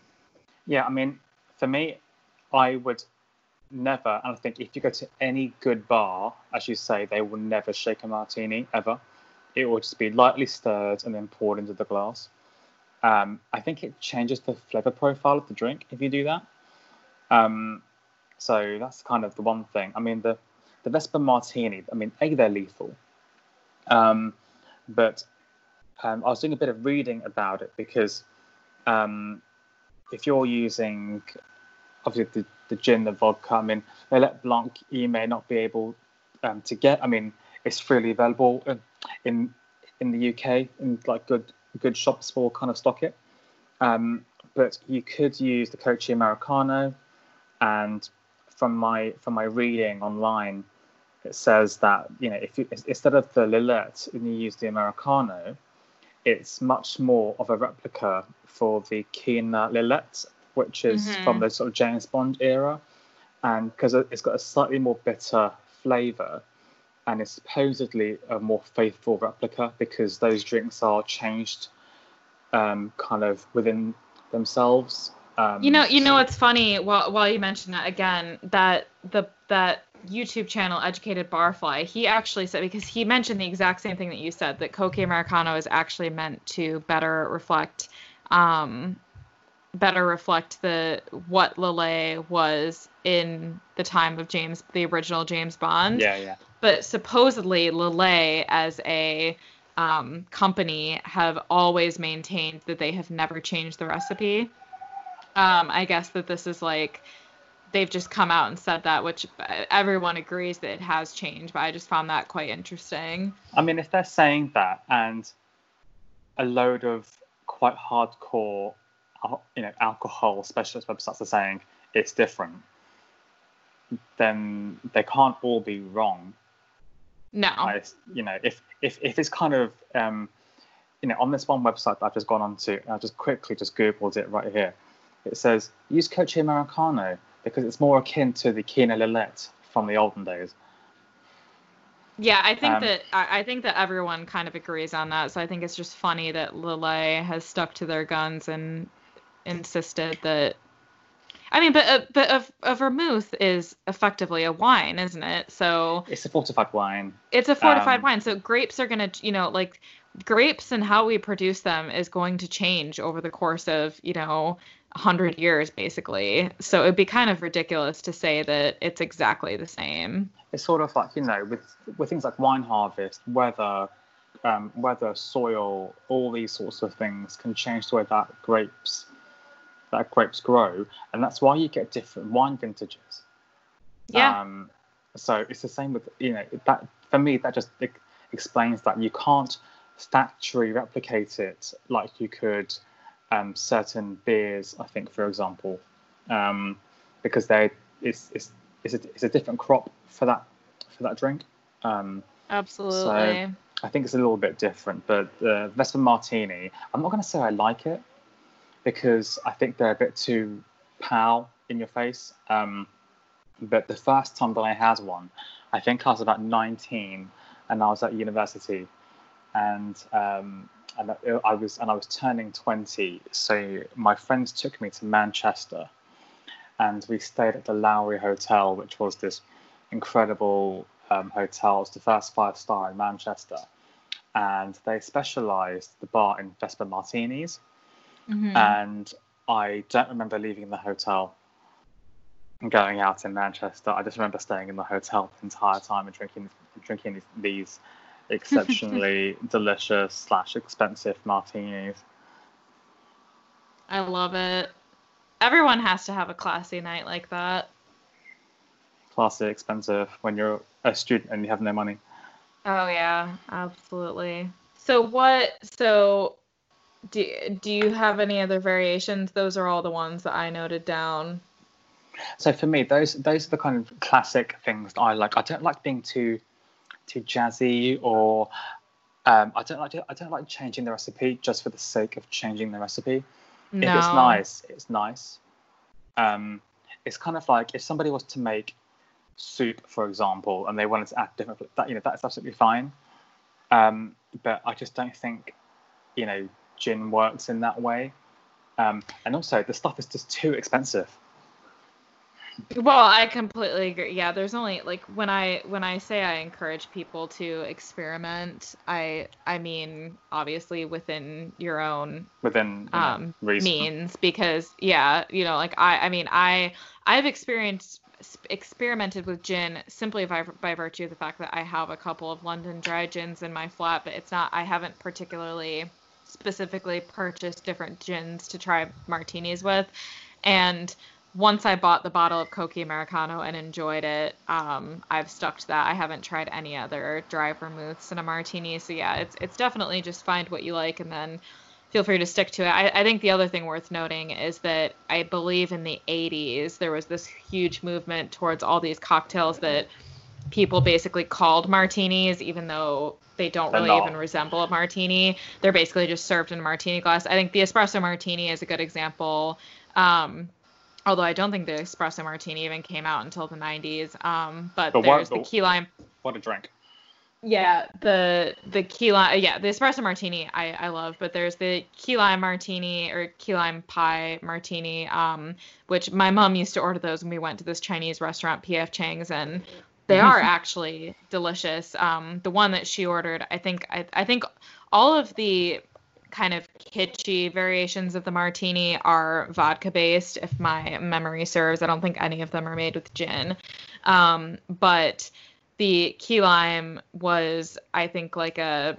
Speaker 3: Yeah, I mean, for me, I would never, and I think if you go to any good bar, as you say, they will never shake a martini ever. It will just be lightly stirred and then poured into the glass. Um, I think it changes the flavor profile of the drink if you do that. Um, so that's kind of the one thing. I mean, the the Vesper Martini. I mean, a they're lethal, um, but um, I was doing a bit of reading about it because um, if you're using obviously the, the gin, the vodka, I mean, Lillet Blanc, you may not be able um, to get. I mean, it's freely available in, in the UK in like good good shops will kind of stock it. Um, but you could use the Cocchi Americano, and from my from my reading online, it says that you know if you instead of the Lillet and you use the Americano, it's much more of a replica for the Kina Lillet, which is
Speaker 2: Mhm.
Speaker 3: from the sort of James Bond era, and because it's got a slightly more bitter flavour, and it's supposedly a more faithful replica because those drinks are changed, um, kind of within themselves. Um,
Speaker 2: You know, you know what's funny? While while you mention that again, that the that YouTube channel, Educated Barfly, he actually said because he mentioned the exact same thing that you said that Cocchi Americano is actually meant to better reflect, um, better reflect the what Lillet was in the time of James, the original James Bond.
Speaker 3: Yeah, yeah.
Speaker 2: but supposedly Lillet as a um, company have always maintained that they have never changed the recipe. Um, I guess that this is like they've just come out and said that, which everyone agrees that it has changed. But I just found that quite interesting.
Speaker 3: I mean, if they're saying that and a load of quite hardcore, you know, alcohol specialist websites are saying it's different, then they can't all be wrong.
Speaker 2: No,
Speaker 3: I, you know, if if if it's kind of, um, you know, on this one website that I've just gone on to, and I just quickly just googled it right here. It says use Cocchi Americano because it's more akin to the Kina Lillet from the olden days.
Speaker 2: yeah, I think
Speaker 3: Um,
Speaker 2: that I, I think that everyone kind of agrees on that. So I think it's just funny that Lillet has stuck to their guns and insisted that. I mean, but a, but a, a vermouth is effectively a wine, isn't it? So
Speaker 3: It's a fortified wine.
Speaker 2: It's a fortified
Speaker 3: Um,
Speaker 2: wine. So grapes are going to, you know, like grapes and how we produce them is going to change over the course of, you know, 100 years basically. So it'd be kind of ridiculous to say that it's exactly the same.
Speaker 3: it's sort of like you know with with things like wine harvest weather um, weather soil all these sorts of things can change the way that grapes that grapes grow and that's why you get different wine vintages
Speaker 2: Yeah.
Speaker 3: um, so it's the same with you know that for me that just e- explains that you can't statuary replicate it like you could um, certain beers i think for example um, because they it's, it's it's a, it's a different crop for that for that drink um,
Speaker 2: Absolutely.
Speaker 3: I think it's a little bit different, but the Vesper Martini, I'm not going to say I like it because I think they're a bit too pal in your face. Um, but the first time that I had one, I think I was about 19 and I was at university, and um, and I was and I was turning 20. So my friends took me to Manchester, and we stayed at the Lowry Hotel, which was this incredible um, hotel. It's the first five star in Manchester, and they specialised the bar in Vesper Martinis.
Speaker 2: Mhm.
Speaker 3: And I don't remember leaving the hotel and going out in Manchester. I just remember staying in the hotel the entire time and drinking drinking these, these exceptionally (laughs) delicious slash expensive martinis.
Speaker 2: I love it. Everyone has to have a classy night like that.
Speaker 3: Classy, expensive when you're a student and you have no money.
Speaker 2: Oh yeah, absolutely. So what so do do you have any other variations? Those are all the ones that I noted down.
Speaker 3: So for me, those those are the kind of classic things that I like. I don't like being too too jazzy or um, I don't like I don't like changing the recipe just for the sake of changing the recipe.
Speaker 2: No.
Speaker 3: If it's nice, it's nice. Um, it's kind of like if somebody was to make soup, for example, and they wanted to add different that you know that's absolutely fine. Um, but I just don't think you know gin works in that way. Um, and also the stuff is just too expensive.
Speaker 2: Well, I completely agree. Yeah, there's only like when I when I say I encourage people to experiment, I I mean obviously within your own
Speaker 3: within you know,
Speaker 2: um
Speaker 3: reason.
Speaker 2: means because yeah, you know, like I I mean I I've experienced experimented with gin simply by, by virtue of the fact that I have a couple of London dry gins in my flat, but it's not I haven't particularly specifically purchased different gins to try martinis with. And once I bought the bottle of Cocchi Americano and enjoyed it, um, I've stuck to that. I haven't tried any other dry vermouths in a martini. So yeah, it's it's definitely just find what you like and then feel free to stick to it. I, I think the other thing worth noting is that I believe in the 80s there was this huge movement towards all these cocktails that people basically called martinis, even though they don't really even resemble a martini. They're basically just served in a martini glass. I think the espresso martini is a good example. Um, although I don't think the espresso martini even came out until the 90s. Um, but, but there's what, the key lime.
Speaker 3: What a drink.
Speaker 2: Yeah, the the key lime, yeah, the espresso martini I, I love, but there's the key lime martini or key lime pie martini, um, which my mom used to order those when we went to this Chinese restaurant, PF Chang's, and they are (laughs) actually delicious. Um, the one that she ordered, I think, I, I think all of the kind of kitschy variations of the martini are vodka based, if my memory serves. I don't think any of them are made with gin, um, but the key lime was I think like a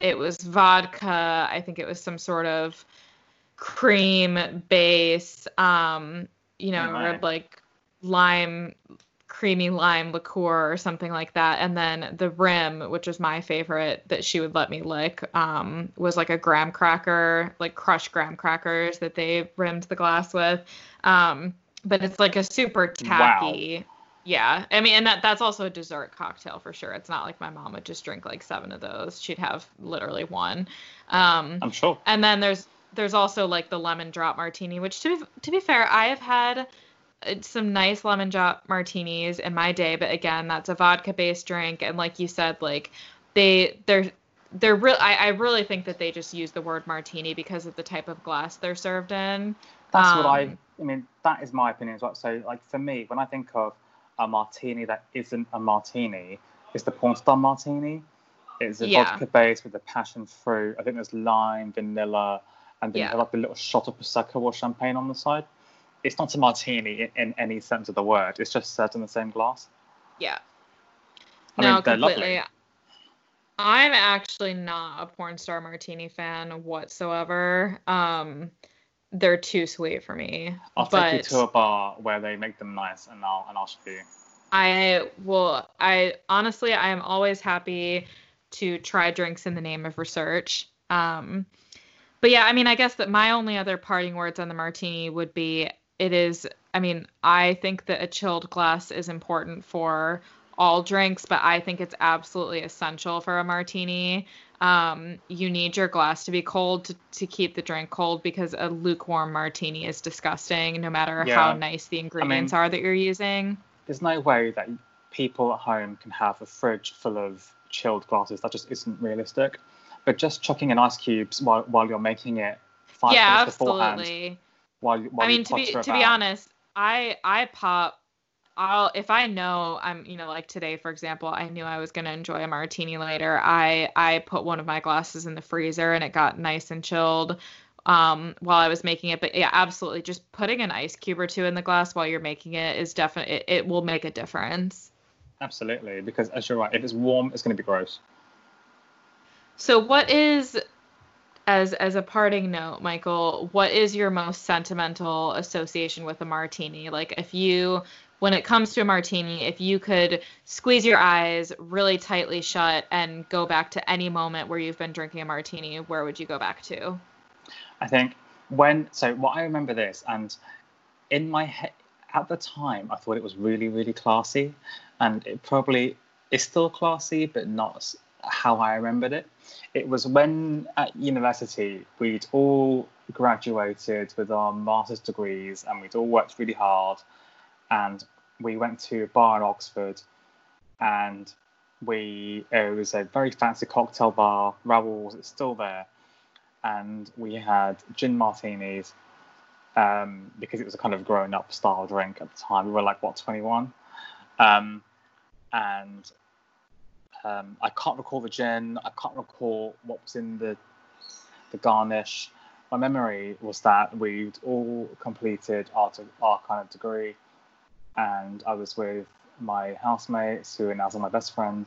Speaker 2: it was vodka. I think it was some sort of cream base, um, you know, or like lime creamy lime liqueur or something like that. And then the rim, which is my favorite that she would let me lick, um, was like a graham cracker, like crushed graham crackers that they rimmed the glass with. Um, but it's like a super tacky. Wow yeah, I mean, and that that's also a dessert cocktail for sure. It's not like my mom would just drink like seven of those. She'd have literally one. Um,
Speaker 3: I'm sure.
Speaker 2: And then there's there's also like the lemon drop martini, which to be to be fair, I have had some nice lemon drop martinis in my day, but again, that's a vodka based drink, and like you said, like they they're they're real. I, I really think that they just use the word martini because of the type of glass they're served in.
Speaker 3: That's um, what I. Um, I mean, that is my opinion as well. So, like for me, when I think of a martini that isn't a martini is the porn star martini. It's a yeah. vodka base with a passion fruit. I think there's lime, vanilla, and then yeah. like a little shot of prosecco or champagne on the side. It's not a martini in, in any sense of the word. It's just served in the same glass.
Speaker 2: Yeah. I no, mean, completely. Lovely. I'm actually not a porn star martini fan whatsoever. Um, they're too sweet for me.
Speaker 3: I'll but take you to a bar where they make them nice, and I'll and I'll show you.
Speaker 2: I will. I honestly, I am always happy to try drinks in the name of research. Um, but yeah, I mean, I guess that my only other parting words on the martini would be it is. I mean, I think that a chilled glass is important for all drinks, but I think it's absolutely essential for a martini um, you need your glass to be cold to, to keep the drink cold because a lukewarm martini is disgusting no matter yeah. how nice the ingredients I mean, are that you're using.
Speaker 3: There's no way that people at home can have a fridge full of chilled glasses. That just isn't realistic. But just chucking in ice cubes while, while you're making it five yeah, minutes beforehand. Absolutely. While, while
Speaker 2: I mean, to be to be honest, I I pop I'll if I know I'm you know like today for example I knew I was going to enjoy a martini later I I put one of my glasses in the freezer and it got nice and chilled um while I was making it. But yeah absolutely just putting an ice cube or two in the glass while you're making it is definitely it, it will make a difference.
Speaker 3: Absolutely because as you're right if it's warm it's going to be gross.
Speaker 2: So what is as as a parting note, Michael, what is your most sentimental association with a martini? Like if you when it comes to a martini, if you could squeeze your eyes really tightly shut and go back to any moment where you've been drinking a martini, where would you go back to?
Speaker 3: I think when so what I remember this and in my head at the time I thought it was really really classy and it probably is still classy but not how I remembered it. It was when at university we'd all graduated with our master's degrees and we'd all worked really hard and we went to a bar in Oxford, and we it was a very fancy cocktail bar. Raoul's, it's still there, and we had gin martinis um, because it was a kind of grown-up style drink at the time. We were like what 21, um, and um, I can't recall the gin. I can't recall what was in the the garnish. My memory was that we'd all completed our, our kind of degree and I was with my housemates who are now some my best friends,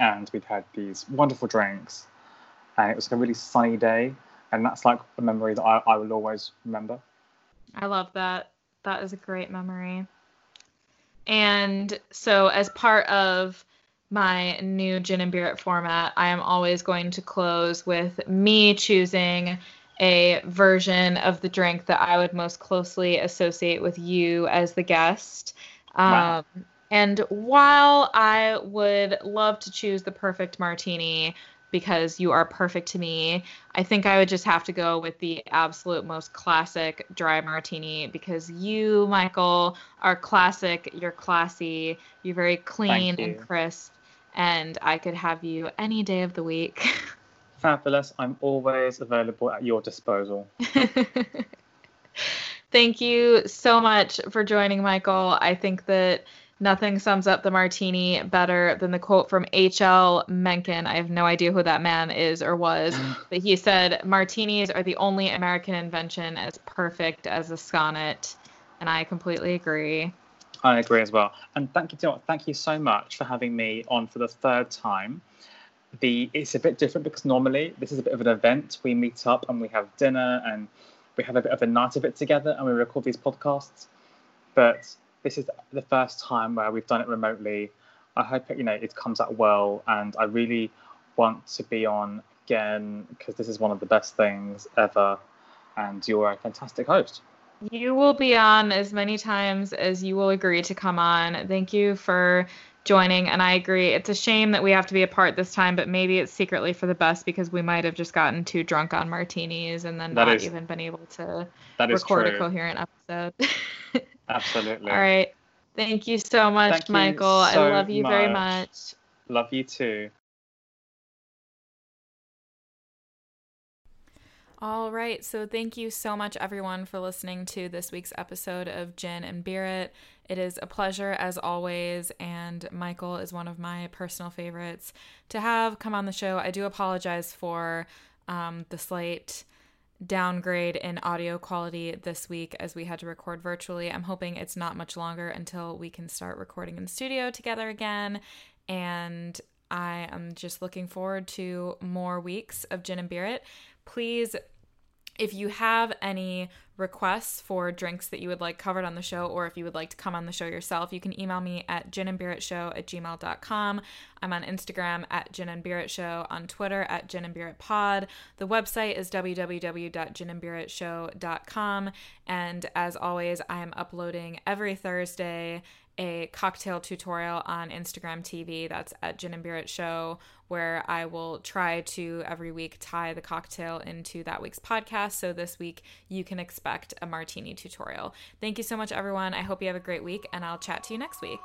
Speaker 3: and we'd had these wonderful drinks, and it was like a really sunny day, and that's like a memory that I, I will always remember.
Speaker 2: I love that. that is a great memory. And so, as part of my new gin and beer format, I am always going to close with me choosing a version of the drink that I would most closely associate with you as the guest. Wow. Um, and while I would love to choose the perfect martini because you are perfect to me, I think I would just have to go with the absolute most classic dry martini because you, Michael, are classic. You're classy. You're very clean you. and crisp. And I could have you any day of the week. (laughs)
Speaker 3: Fabulous. I'm always available at your disposal. (laughs)
Speaker 2: Thank you so much for joining, Michael. I think that nothing sums up the martini better than the quote from H.L. Mencken. I have no idea who that man is or was, (sighs) but he said, Martinis are the only American invention as perfect as a sonnet. And I completely agree.
Speaker 3: I agree as well. And thank you, thank you so much for having me on for the third time the it's a bit different because normally this is a bit of an event. We meet up and we have dinner and we have a bit of a night of it together and we record these podcasts. But this is the first time where we've done it remotely. I hope you know it comes out well, and I really want to be on again because this is one of the best things ever, and you're a fantastic host.
Speaker 2: You will be on as many times as you will agree to come on. Thank you for joining and I agree. It's a shame that we have to be apart this time, but maybe it's secretly for the best because we might have just gotten too drunk on martinis and then that not is, even been able to record a coherent episode. (laughs)
Speaker 3: Absolutely.
Speaker 2: All right. Thank you so much, Thank Michael. So I love you much. very much.
Speaker 3: Love you too.
Speaker 2: All right. So, thank you so much, everyone, for listening to this week's episode of Gin and Beer It. It is a pleasure as always, and Michael is one of my personal favorites to have come on the show. I do apologize for um, the slight downgrade in audio quality this week as we had to record virtually. I'm hoping it's not much longer until we can start recording in the studio together again. And I am just looking forward to more weeks of Gin and Beer It. Please if you have any requests for drinks that you would like covered on the show, or if you would like to come on the show yourself, you can email me at ginandbeeritshow at gmail.com. I'm on Instagram at ginandbeeritshow, on Twitter at ginandbeeritpod. The website is www.ginandbeeritshow.com. And as always, I am uploading every Thursday a cocktail tutorial on Instagram TV. That's at Gin and Beer Show, where I will try to every week tie the cocktail into that week's podcast. So this week you can expect a martini tutorial. Thank you so much, everyone. I hope you have a great week, and I'll chat to you next week.